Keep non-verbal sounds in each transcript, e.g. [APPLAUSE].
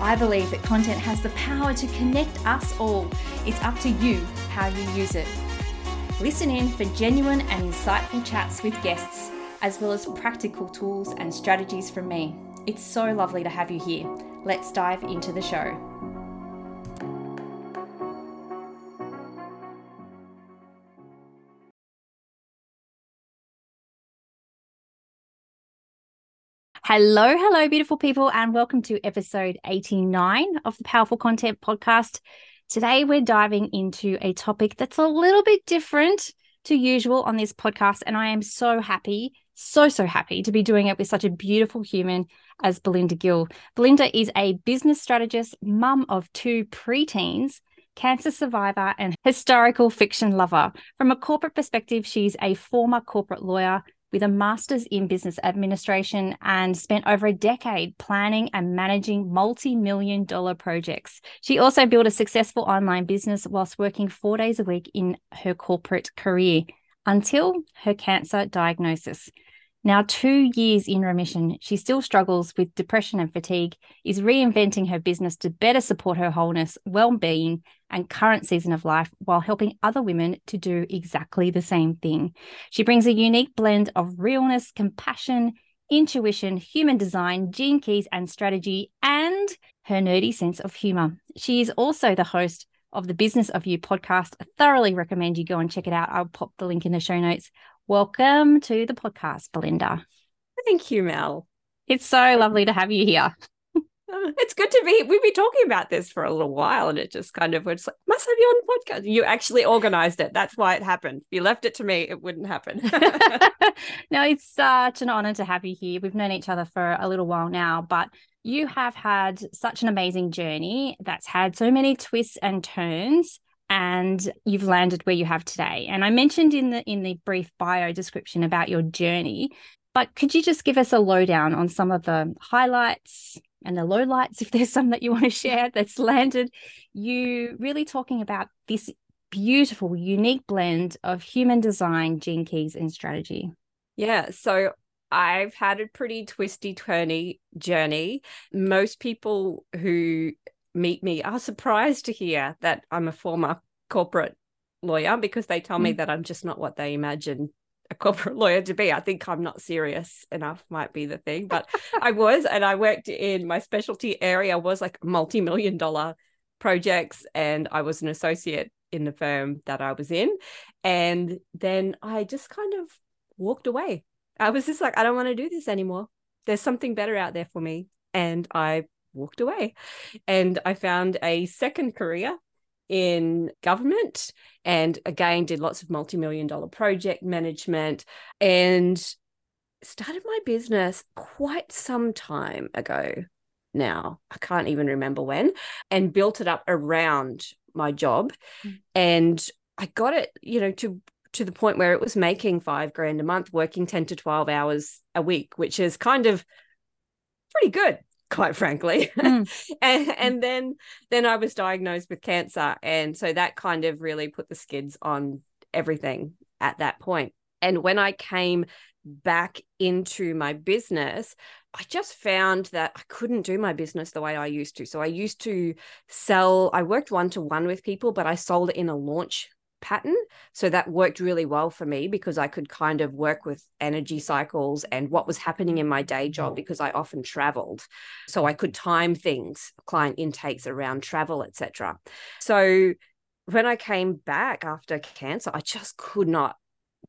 I believe that content has the power to connect us all. It's up to you how you use it. Listen in for genuine and insightful chats with guests, as well as practical tools and strategies from me. It's so lovely to have you here. Let's dive into the show. Hello, hello, beautiful people, and welcome to episode 89 of the Powerful Content Podcast. Today, we're diving into a topic that's a little bit different to usual on this podcast, and I am so happy, so, so happy to be doing it with such a beautiful human as Belinda Gill. Belinda is a business strategist, mum of two preteens cancer survivor, and historical fiction lover. From a corporate perspective, she's a former corporate lawyer with a master's in business administration and spent over a decade planning and managing multi million dollar projects. She also built a successful online business whilst working four days a week in her corporate career until her cancer diagnosis. Now, two years in remission, she still struggles with depression and fatigue, is reinventing her business to better support her wholeness, well being, and current season of life while helping other women to do exactly the same thing. She brings a unique blend of realness, compassion, intuition, human design, gene keys, and strategy, and her nerdy sense of humor. She is also the host of the Business of You podcast. I thoroughly recommend you go and check it out. I'll pop the link in the show notes. Welcome to the podcast, Belinda. Thank you, Mel. It's so lovely to have you here. [LAUGHS] it's good to be. We've been talking about this for a little while, and it just kind of was like, must have you on the podcast. You actually organized it. That's why it happened. If you left it to me, it wouldn't happen. [LAUGHS] [LAUGHS] no, it's such an honor to have you here. We've known each other for a little while now, but you have had such an amazing journey that's had so many twists and turns and you've landed where you have today. And I mentioned in the in the brief bio description about your journey, but could you just give us a lowdown on some of the highlights and the lowlights, [LAUGHS] if there's some that you want to share that's landed? You really talking about this beautiful, unique blend of human design, gene keys, and strategy. Yeah. So I've had a pretty twisty, turny journey. Most people who meet me are surprised to hear that I'm a former corporate lawyer because they tell mm. me that I'm just not what they imagine a corporate [LAUGHS] lawyer to be. I think I'm not serious enough, might be the thing. But I [LAUGHS] was, and I worked in my specialty area was like multi million dollar projects, and I was an associate in the firm that I was in. And then I just kind of walked away. I was just like, I don't want to do this anymore. There's something better out there for me. And I walked away. And I found a second career in government and again did lots of multi-million dollar project management and started my business quite some time ago now i can't even remember when and built it up around my job mm. and i got it you know to to the point where it was making 5 grand a month working 10 to 12 hours a week which is kind of pretty good quite frankly [LAUGHS] mm. and, mm. and then then i was diagnosed with cancer and so that kind of really put the skids on everything at that point and when i came back into my business i just found that i couldn't do my business the way i used to so i used to sell i worked one to one with people but i sold in a launch pattern. So that worked really well for me because I could kind of work with energy cycles and what was happening in my day job mm. because I often traveled. So I could time things, client intakes around travel, etc. So when I came back after cancer, I just could not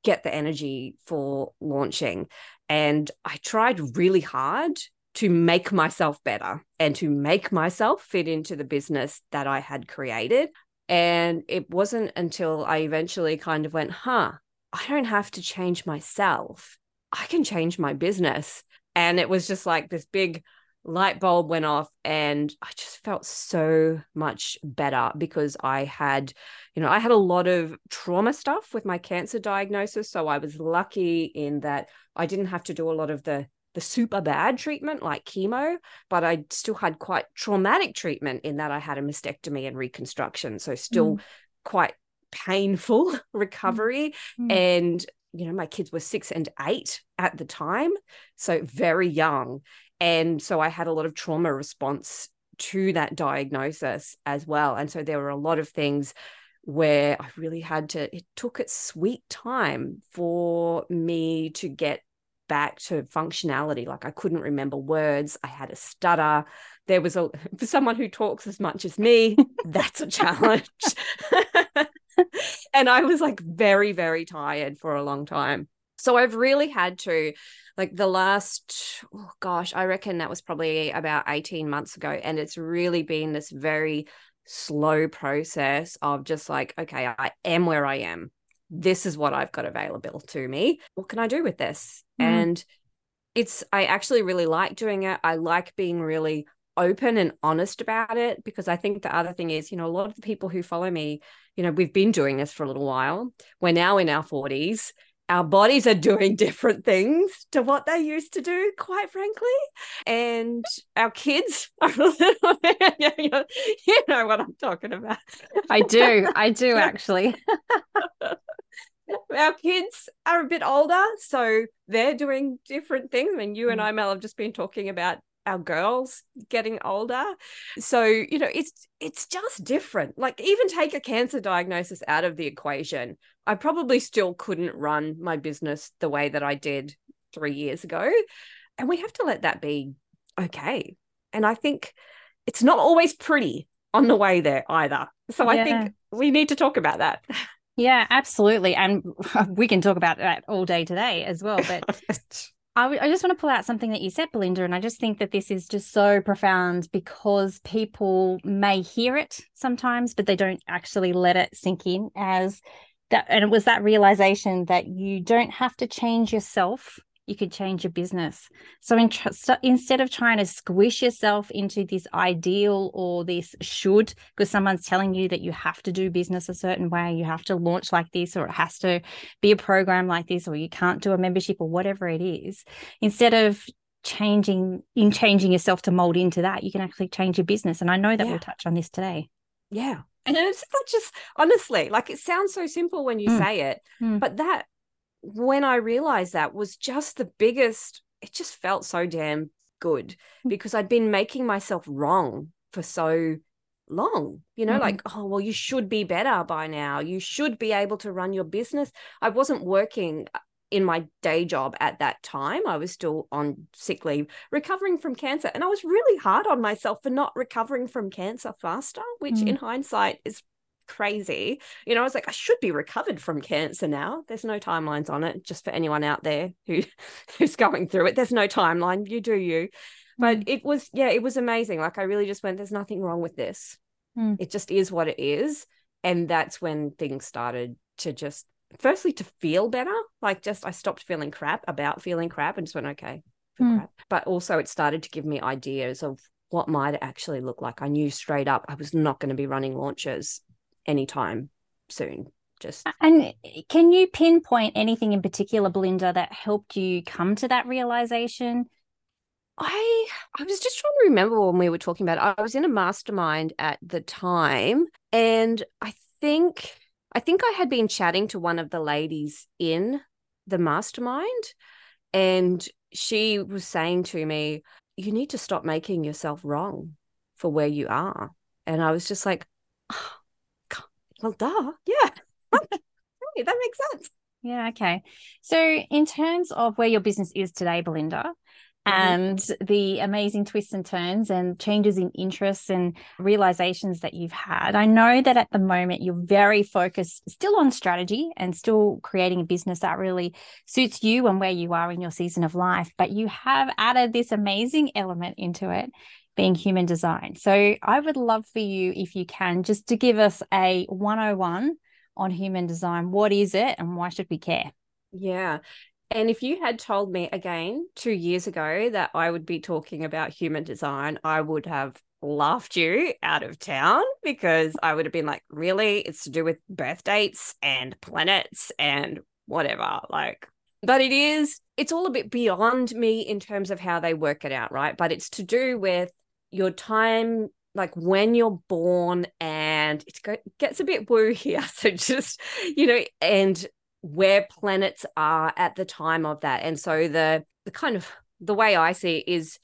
get the energy for launching. And I tried really hard to make myself better and to make myself fit into the business that I had created. And it wasn't until I eventually kind of went, huh, I don't have to change myself. I can change my business. And it was just like this big light bulb went off and I just felt so much better because I had, you know, I had a lot of trauma stuff with my cancer diagnosis. So I was lucky in that I didn't have to do a lot of the the super bad treatment like chemo, but I still had quite traumatic treatment in that I had a mastectomy and reconstruction. So still mm. quite painful [LAUGHS] recovery. Mm. And, you know, my kids were six and eight at the time. So very young. And so I had a lot of trauma response to that diagnosis as well. And so there were a lot of things where I really had to, it took its sweet time for me to get back to functionality. Like I couldn't remember words, I had a stutter. There was a, [LAUGHS] for someone who talks as much as me, that's a challenge. [LAUGHS] and I was like very, very tired for a long time. So I've really had to like the last oh gosh i reckon that was probably about 18 months ago and it's really been this very slow process of just like okay i am where i am this is what i've got available to me. What can i do with this? Mm. and it's i actually really like doing it. I like being really open and honest about it because i think the other thing is you know a lot of the people who follow me you know we've been doing this for a little while. We're now in our 40s our bodies are doing [LAUGHS] different things to what they used to do, quite frankly. And our kids [LAUGHS] are a little bit, [LAUGHS] you know what I'm talking about. I do. I do actually. our kids are a bit older, so they're doing different things. I mean, you and mm. I, Mel, have just been talking about our girls getting older. So you know it's it's just different. Like even take a cancer diagnosis out of the equation. I probably still couldn't run my business the way that i did 3 years ago. And we have to let that be okay. And i think it's not always pretty on the way there either. So yeah. i think we need to talk about that. [LAUGHS] Yeah absolutely. And [LAUGHS] we can talk about that all day today as well but [LAUGHS] I, w- I just want to pull out something that you said, Belinda, and I just think that this is just so profound because people may hear it sometimes, but they don't actually let it sink in as that. And it was that realization that you don't have to change yourself you could change your business. So, in tr- instead of trying to squish yourself into this ideal or this should, because someone's telling you that you have to do business a certain way, you have to launch like this, or it has to be a program like this, or you can't do a membership or whatever it is, instead of changing in changing yourself to mold into that, you can actually change your business. And I know that yeah. we'll touch on this today. Yeah. And it's not just honestly, like it sounds so simple when you mm. say it, mm. but that when I realized that was just the biggest, it just felt so damn good mm. because I'd been making myself wrong for so long you know mm-hmm. like oh well you should be better by now you should be able to run your business i wasn't working uh, in my day job at that time i was still on sick leave recovering from cancer and i was really hard on myself for not recovering from cancer faster which mm-hmm. in hindsight is crazy. You know, I was like, I should be recovered from cancer now. There's no timelines on it, just for anyone out there who [LAUGHS] who's going through it. There's no timeline. You do you. But mm. it was, yeah, it was amazing. Like I really just went, there's nothing wrong with this. Mm. It just is what it is. And that's when things started to just firstly to feel better. Like just I stopped feeling crap about feeling crap and just went, okay, mm. crap. But also it started to give me ideas of what might actually look like. I knew straight up I was not going to be running launches anytime soon just and eh, can you pinpoint anything in particular belinda that helped you come to that realization i i was just trying to remember when we were talking about it. i was in a mastermind at the time and i think i think i had been chatting to one of the ladies in the mastermind and she was saying to me you need to stop making yourself wrong for where you are and i was just like oh, well, duh. Yeah. [LAUGHS] that makes sense. Yeah. Okay. So, in terms of where your business is today, Belinda, mm-hmm. and the amazing twists and turns and changes in interests and realizations that you've had. I know that at the moment you're very focused still on strategy and still creating a business that really suits you and where you are in your season of life, but you have added this amazing element into it being human design. So I would love for you, if you can, just to give us a 101 on human design. What is it and why should we care? Yeah. And if you had told me again two years ago that I would be talking about human design, I would have laughed you out of town because I would have been like, really? It's to do with birth dates and planets and whatever. Like, but it is, it's all a bit beyond me in terms of how they work it out, right? But it's to do with your time, like when you're born, and it gets a bit woo here. [LAUGHS] So just, you know, and where planets are at the time of that. And so the the kind of the way I see it is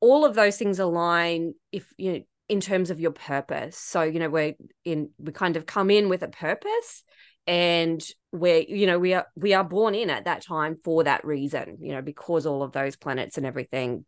all of those things align if you know in terms of your purpose. So, you know, we're in we kind of come in with a purpose and we're you know we are we are born in at that time for that reason you know because all of those planets and everything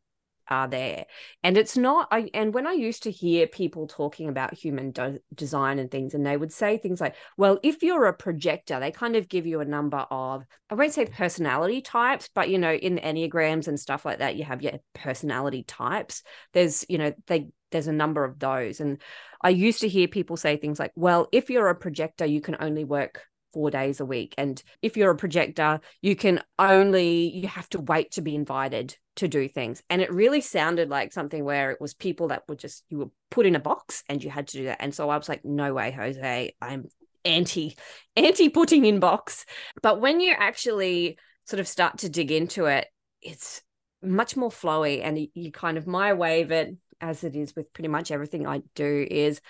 are there. And it's not I, and when i used to hear people talking about human design and things and they would say things like well if you're a projector they kind of give you a number of i won't say personality types but you know in enneagrams and stuff like that you have your personality types. There's you know they there's a number of those. And i used to hear people say things like well if you're a projector you can only work four days a week. And if you're a projector you can only you have to wait to be invited to do things. And it really sounded like something where it was people that were just you were put in a box and you had to do that. And so i was like no way jose. I'm anti [LAUGHS] anti putting in box. But when you actually sort of start to dig into it it's much more flowy and you kind of my way of it as it is with pretty much everything I do, is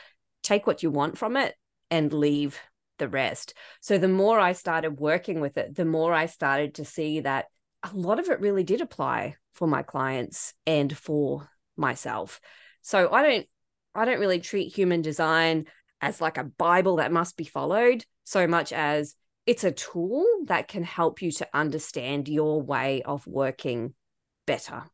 take what you want from it and leave the rest. So the more I started working with it, the more I started to see that a lot of it really did apply for my clients and for myself. So I don't I don't really treat human design as like a bible that must be followed so much as it's a tool that can help you to understand your way of working better.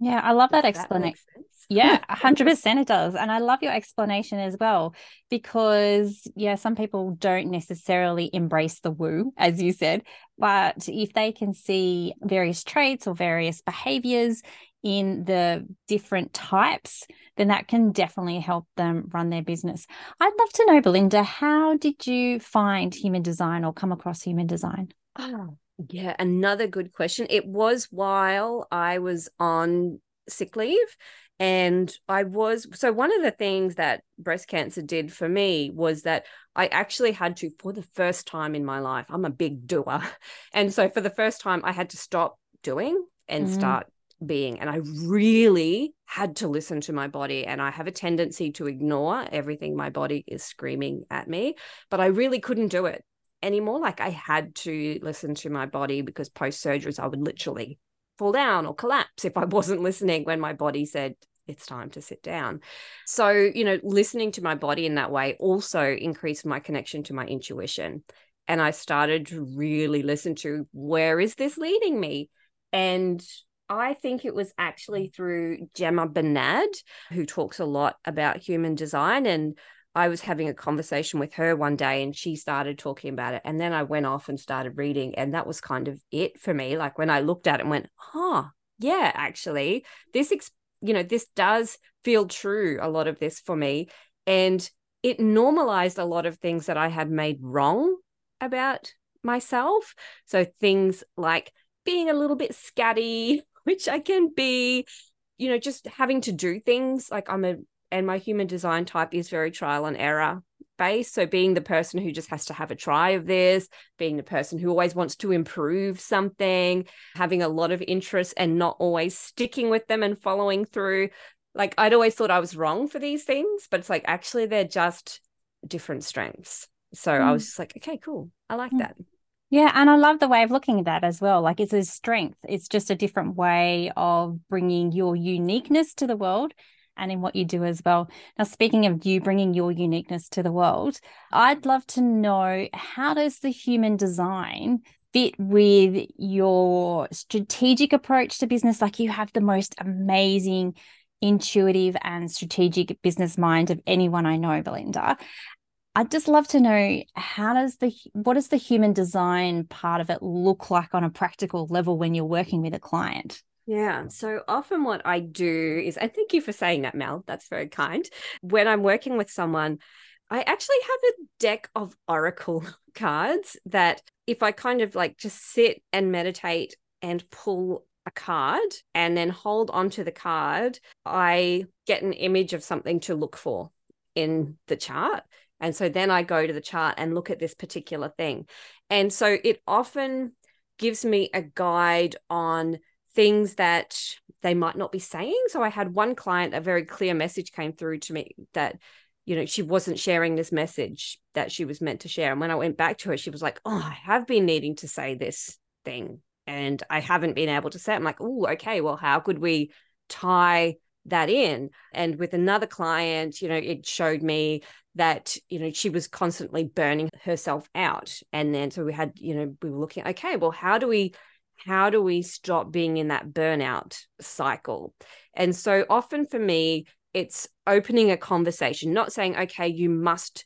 Yeah, I love that explanation. yeah, 100% [LAUGHS] it does. And I love your explanation as well, because, yeah, some people don't necessarily embrace the woo, as you said. But if they can see various traits or various behaviors in the different types, then that can definitely help them run their business. I'd love to know, Belinda, how did you find human design or come across human design? Oh, yeah, another good question. It was while I was on sick leave. And I was so one of the things that breast cancer did for me was that I actually had to, for the first time in my life, I'm a big doer. [LAUGHS] And so for the first time, I had to stop doing and mm. start being. And I really had to listen to my body. And I have a tendency to ignore everything my body is screaming at me, but I really couldn't do it anymore. Like I had to listen to my body because post surgeries, I would literally fall down or collapse if I [LAUGHS] wasn't listening when my body said, it's time to sit down. So, you know, listening to my body in that way also increased my connection to my intuition. And I started to really listen to where is this leading me? And I think it was actually through Gemma Bernard, who talks a lot about human design. And I was having a conversation with her one day and she started talking about it. And then I went off and started reading. And that was kind of it for me. Like when I looked at it and went, huh, yeah, actually, this, ex- you know, this does feel true, a lot of this for me. And it normalized a lot of things that I had made wrong about myself. So things like being a little bit scatty, [LAUGHS] which I can be, you know, just having to do things like I'm a and my human design type is very trial and error based. So being the person who just has to have a try of this, being the person who always wants to improve something, having a lot of interest and not always sticking with them and following through. Like I'd always thought I was wrong for these things, but it's like actually they're just different strengths. So mm. I was just like, okay, cool. I like mm. that. Yeah, and I love the way of looking at that as well. Like it's a strength. It's just a different way of bringing your uniqueness to the world and in what you do as well. Now, speaking of you bringing your uniqueness to the world, I'd love to know how does the human design fit with your strategic approach to business? Like you have the most amazing, intuitive, and strategic business mind of anyone I know, Belinda. I'd just love to know how does the what does the human design part of it look like on a practical level when you're working with a client? Yeah. So often what I do is, and thank you for saying that, Mel. That's very kind. When I'm working with someone, I actually have a deck of oracle [LAUGHS] cards that if I kind of like just sit and meditate and pull a card and then hold onto the card, I get an image of something to look for in the chart. And so then I go to the chart and look at this particular thing. And so it often gives me a guide on things that they might not be saying. So I had one client, a very clear message came through to me that, you know, she wasn't sharing this message that she was meant to share. And when I went back to her, she was like, Oh, I have been needing to say this thing and I haven't been able to say it. I'm like, Oh, okay, well, how could we tie that in? And with another client, you know, it showed me that you know she was constantly burning herself out and then so we had you know we were looking okay well how do we how do we stop being in that burnout cycle? And so often for me, it's opening a conversation, not saying, okay, you must,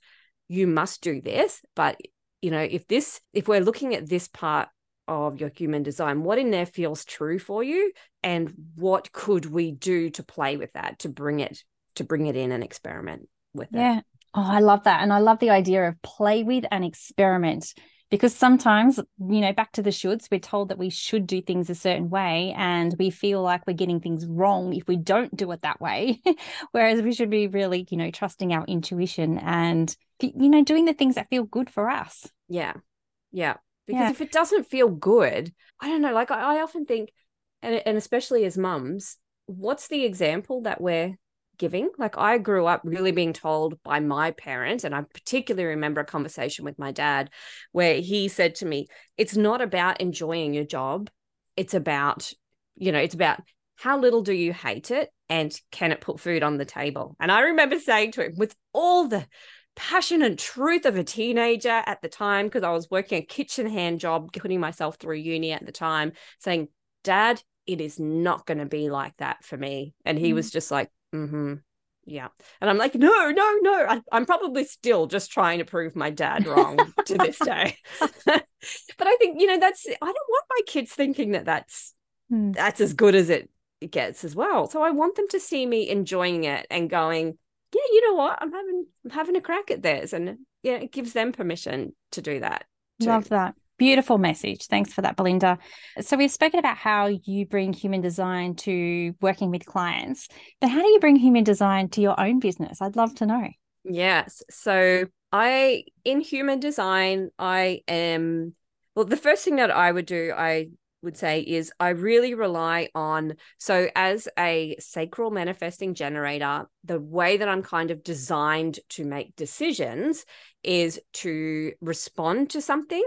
you must do this, but you know, if this, if we're looking at this part of your human design, what in there feels true for you, and what could we do to play with that, to bring it, to bring it in and experiment with yeah. it. Yeah. Oh, I love that. And I love the idea of play with and experiment because sometimes you know back to the shoulds we're told that we should do things a certain way and we feel like we're getting things wrong if we don't do it that way. [LAUGHS] Whereas we should be really you know trusting our intuition and you know doing the things that feel good for us. Yeah. Yeah. Because yeah. if it doesn't feel good i don't know like i, I often think and, and especially as mums what's the example that we're giving. Like I grew up really being told by my parents, and I particularly remember a conversation with my dad where he said to me, It's not about enjoying your job. It's about, you know, it's about how little do you hate it and can it put food on the table? And I remember saying to him, with all the passion and truth of a teenager at the time, because I was working a kitchen hand job, putting myself through uni at the time, saying, Dad, it is not going to be like that for me. And he mm. was just like, Mm-hmm. Yeah. And I'm like, no, no, no. I, am probably still just trying to prove my dad wrong to this [LAUGHS] day. [LAUGHS] but I think, you know, that's, I don't want my kids thinking that that's, mm. that's as good as it, it gets as well. So I want them to see me enjoying it and going, yeah, you know what? I'm having, I'm having a crack at this. And yeah, it gives them permission to do that. Too. Love that. Beautiful message. Thanks for that, Belinda. So, we've spoken about how you bring human design to working with clients, but how do you bring human design to your own business? I'd love to know. Yes. So, I, in human design, I am, well, the first thing that I would do, I would say is I really rely on so as a sacral manifesting generator the way that I'm kind of designed to make decisions is to respond to something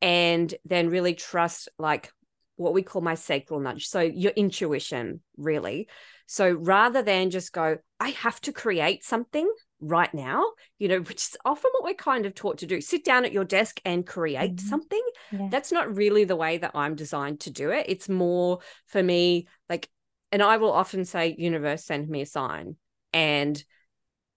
and then really trust like what we call my sacral nudge. So your intuition, really. So rather than just go, I have to create something right now, you know, which is often what we're kind of taught to do sit down at your desk and create mm-hmm. something. Yeah. That's not really the way that I'm designed to do it. It's more for me, like, and I will often say, universe, send me a sign. And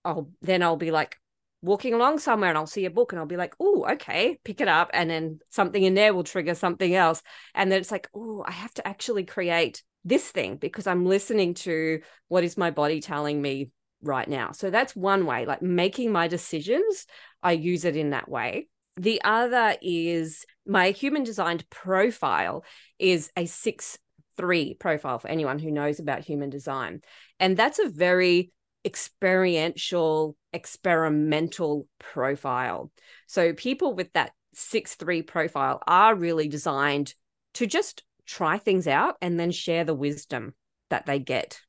I'll then I'll be like, walking along somewhere and I'll see a book and I'll be like, oh, okay, pick it up. And then something in there will trigger something else. And then it's like, oh, I have to actually create this thing because I'm listening to what is my body telling me right now. So that's one way, like making my decisions, I use it in that way. The other is my human designed profile is a six three profile for anyone who knows about human design. And that's a very experiential, experimental profile. So people with that 6 3 profile are really designed to just try things out and then share the wisdom that they get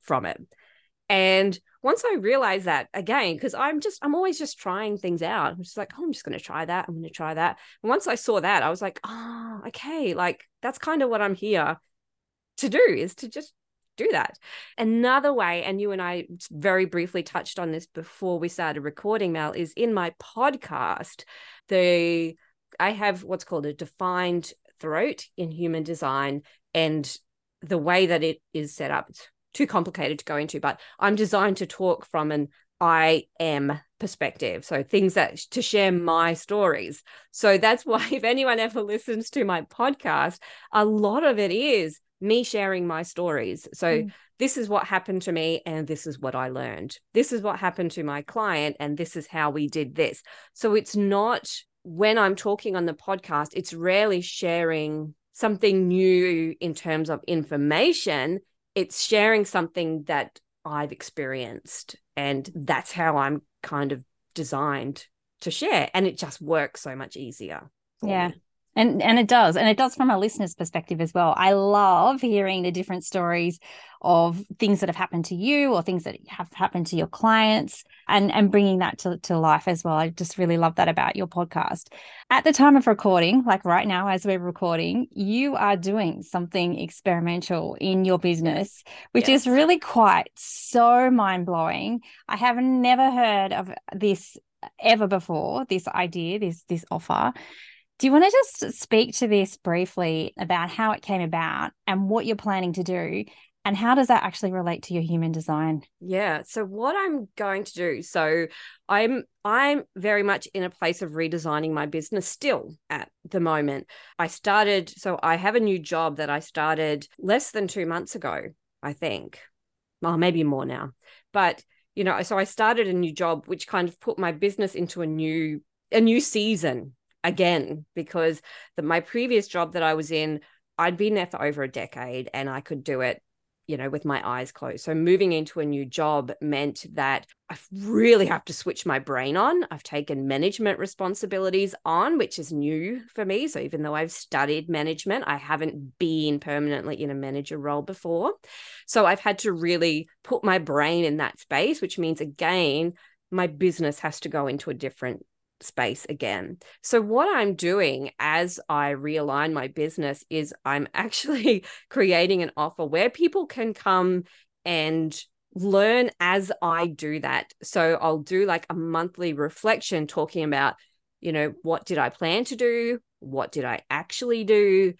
from it. And once I realized that again, because I'm just, I'm always just trying things out. I'm just like, oh, I'm just going to try that. I'm going to try that. And once I saw that, I was like, oh, okay, like that's kind of what I'm here to do is to just do that. Another way, and you and I very briefly touched on this before we started recording, Mel, is in my podcast. The I have what's called a defined throat in human design, and the way that it is set up, it's too complicated to go into, but I'm designed to talk from an I am perspective. So things that to share my stories. So that's why [LAUGHS] if anyone ever listens to my podcast, a lot of it is me sharing my stories. So, mm. this is what happened to me, and this is what I learned. This is what happened to my client, and this is how we did this. So, it's not when I'm talking on the podcast, it's rarely sharing something new in terms of information. It's sharing something that I've experienced. And that's how I'm kind of designed to share. And it just works so much easier. Yeah. Me. And and it does, and it does from a listener's perspective as well. I love hearing the different stories of things that have happened to you or things that have happened to your clients and and bringing that to, to life as well. I just really love that about your podcast. At the time of recording, like right now as we're recording, you are doing something experimental in your business, which yes. is really quite so mind-blowing. I have never heard of this ever before, this idea, this this offer. Do you want to just speak to this briefly about how it came about and what you're planning to do? And how does that actually relate to your human design? Yeah. So what I'm going to do, so I'm I'm very much in a place of redesigning my business still at the moment. I started so I have a new job that I started less than 2 months ago, I think. Well, maybe more now. But you know, so I started a new job which kind of put my business into a new a new season again because the, my previous job that I was in, I'd been there for over a decade and I could do it you know, with my eyes closed. So moving into a new job meant that I really have to switch my brain on. I've taken management responsibilities on, which is new for me. So even though I've studied management, I haven't been permanently in a manager role before. So I've had to really put my brain in that space, which means again, my business has to go into a different space again. So, what I'm doing as I realign my business is I'm actually [LAUGHS] creating an offer where people can come and learn as I do that. So, I'll do like a monthly reflection talking about, you know, what did I plan to do? What did I actually do?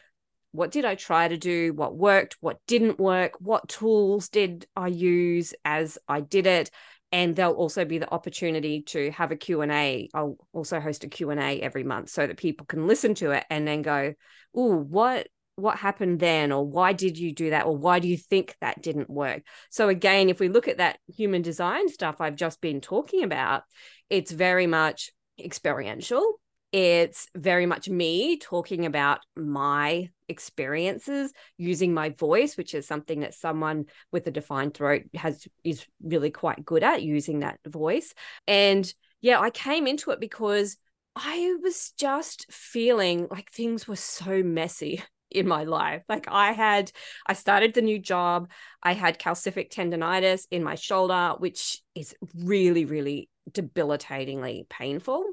What did I try to do? What worked? What didn't work? What tools did I use as I did it? And there'll also be the opportunity to have a q&a i'll also host a q&a every month so that people can listen to it and then go oh what what happened then? Or why did you do that? Or why do you think that didn't work? So again if we look at that human design stuff i've just been talking about it's very much experiential it's very much me talking about my experiences using my voice, which is something that someone with a defined throat has is really quite good at using that voice. And yeah, I came into it because I was just feeling like things were so messy [LAUGHS] in my life. Like I had, I started the new job. I had calcific tendonitis in my shoulder, which is really, really debilitatingly painful.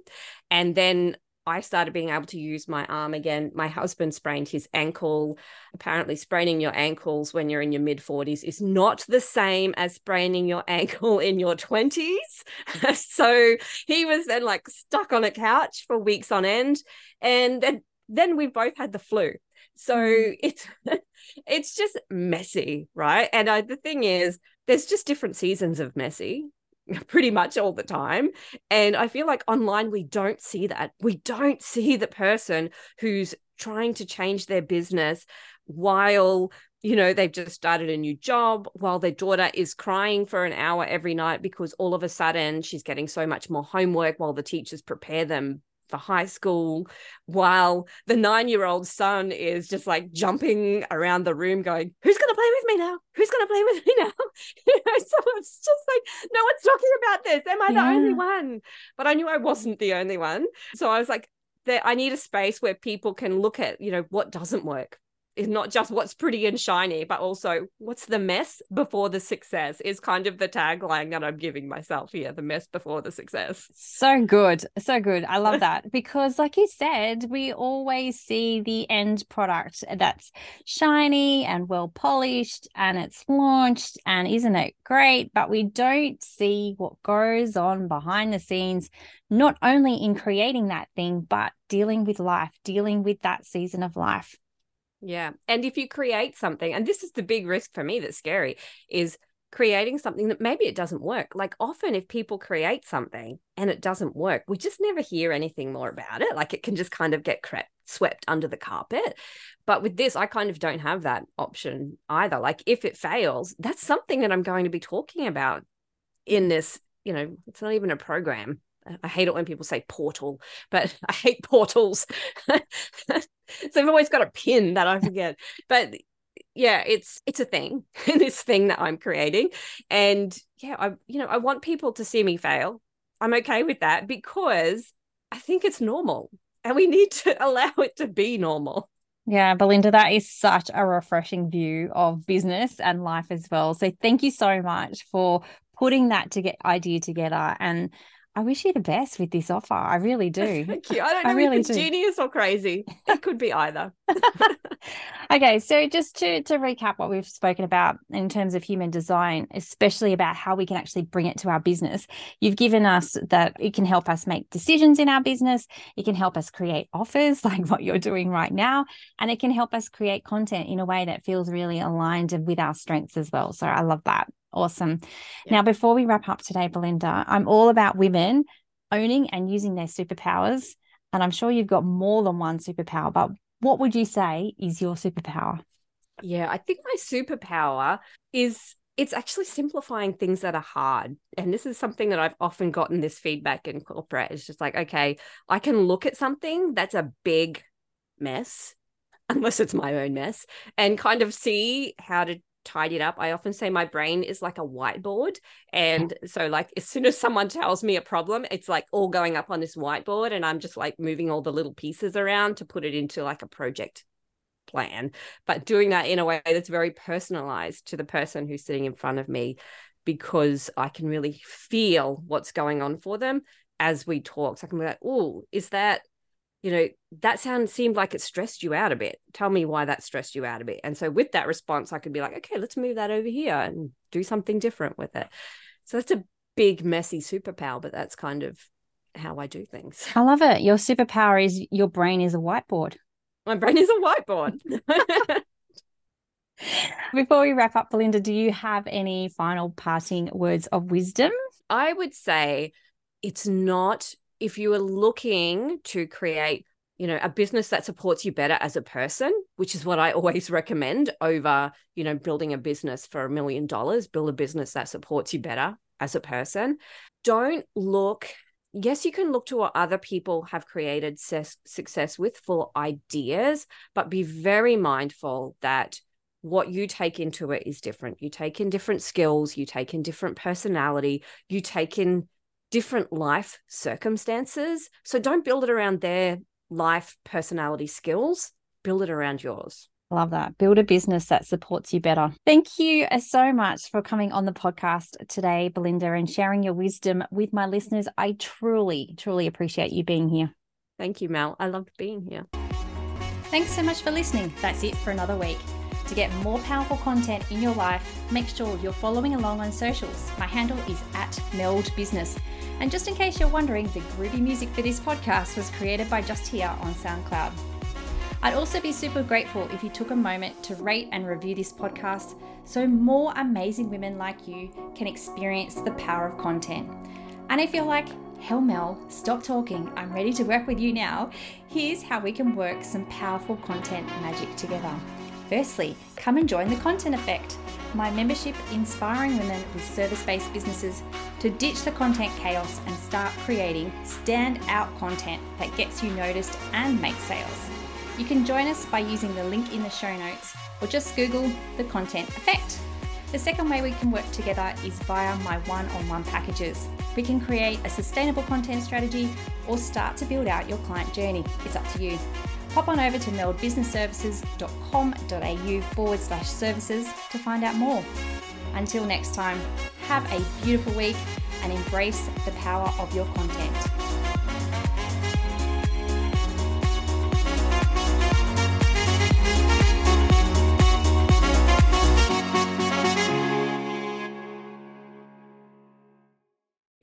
And then I started being able to use my arm again. My husband sprained his ankle. Apparently, spraining your ankles when you're in your mid 40s is not the same as spraining your [LAUGHS] ankle in your 20s. [LAUGHS] so he was then like stuck on a couch for weeks on end. And then, then we both had the flu. So mm. it's [LAUGHS] it's just messy, right? And I, the thing is, there's just different seasons of messy [LAUGHS] pretty much all the time. And I feel like online, we don't see that. We don't see the person who's trying to change their business while you know they've just started a new job while their daughter is crying for an hour every night because all of a sudden she's getting so much more homework while the teachers prepare them for high school while the nine year old son is just like jumping around the room going who's going to play with me now? Who's going to play with me now? [LAUGHS] You know so it's just like no one's talking about this. Am i yeah. the only one? But i knew i wasn't the only one. So i was like i need a space where people can look at you know what doesn't work is not just what's pretty and shiny, but also what's the mess before the success is kind of the tagline that I'm giving myself here the mess before the success. So good. So good. I love that [LAUGHS] because, like you said, we always see the end product that's shiny and well polished and it's launched and isn't it great? But we don't see what goes on behind the scenes, not only in creating that thing, but dealing with life, dealing with that season of life. Yeah. And if you create something, and this is the big risk for me that's scary, is creating something that maybe it doesn't work. Like often if people create something and it doesn't work, we just never hear anything more about it. Like it can just kind of get cre- swept under the carpet. But with this, I kind of don't have that option either. Like if it fails, that's something that I'm going to be talking about in this, you know, it's not even a program I hate it when people say portal, but [LAUGHS] I hate portals. [LAUGHS] [LAUGHS] so I've always got a pin that I forget. but yeah, it's it's a thing, [LAUGHS] this thing that I'm creating. And yeah, I you know, I want people to see me fail. I'm okay with that because I think it's normal and we need to [LAUGHS] allow it to be normal. Yeah, Belinda, that is such a refreshing view of business and life as well. So thank you so much for putting that to get idea together and I wish you the best with this offer. I really [LAUGHS] do. Thank you. I don't know I really if it's do. genius or crazy. It could be either. [LAUGHS] okay, so just to to recap what we've spoken about in terms of human design, especially about how we can actually bring it to our business. You've given us that it can help us make decisions in our business. It can help us create offers [LAUGHS] like what you're doing right now, and it can help us create content in a way that feels really aligned with our strengths as well. So I love that. Awesome. Yeah. Now, before we wrap up today, Belinda, I'm all about women owning and using their superpowers. And I'm sure you've got more than one superpower, but what would you say is your superpower? Yeah, I think my superpower is it's actually simplifying things that are hard. And this is something that I've often gotten this feedback in corporate. It's just like, okay, I can look at something that's a big mess, [LAUGHS] unless it's my own mess, and kind of see how to tidy it up. I often say my brain is like a whiteboard. Mm-hmm. And so, like, as soon as someone tells me a problem, it's like all going up on this whiteboard, and I'm just like moving all the little pieces around to put it into like a project plan. But doing that in a way that's very personalized to the person who's sitting in front of me because I can really feel what's going on for them as we talk. So I can be like, oh, is that you know, that sound seemed like it stressed you out a bit. Tell me why that stressed you out a bit. And so with that response, I could be like, okay, let's move that over here and do something different with it. So that's a big, messy superpower, but that's kind of how I do things. I love it. Your superpower is your brain is a whiteboard. My brain is a whiteboard. [LAUGHS] Before we wrap up, Belinda, do you have any final parting words of wisdom? I would say it's not if you are looking to create you know a business that supports you better as a person which is what i [LAUGHS] always recommend over you know building a business for a million dollars build a business that supports you better as a person don't look yes you can look to what other people have created ses- success with for ideas but be very mindful that what you take into it is different. You take in different skills you take in different personality you take in different life circumstances. So don't build it around their life personality skills, build it around yours. Love that. Build a business that supports you better. Thank you so much for coming on the podcast today, Belinda, and sharing your wisdom with my listeners. I truly, truly appreciate you being here. Thank you, Mel. I loved being here. Thanks so much for listening. That's it for another week. To get more powerful content in your life, make sure you're following along on socials. My handle is at Meld Business. And just in case you're wondering, the groovy music for this podcast was created by Just Here on SoundCloud. I'd also be super grateful if you took a moment to rate and review this podcast so more amazing women like you can experience the power of content. And if you're like, hell Mel, stop talking, I'm ready to work with you now, here's how we can work some powerful content magic together. Firstly, come and join the Content Effect, my membership inspiring women with service based businesses to ditch the content chaos and start creating stand-out content that gets you noticed and makes sales. You can join us by using the link in the show notes or just Google the Content Effect. The second way we can work together is via my one on one packages. We can create a sustainable content strategy or start to build out your client journey. It's up to you pop on over to meldbusinessservices.com.au forward slash services to find out more. Until next time, have a beautiful week and embrace the power of your content.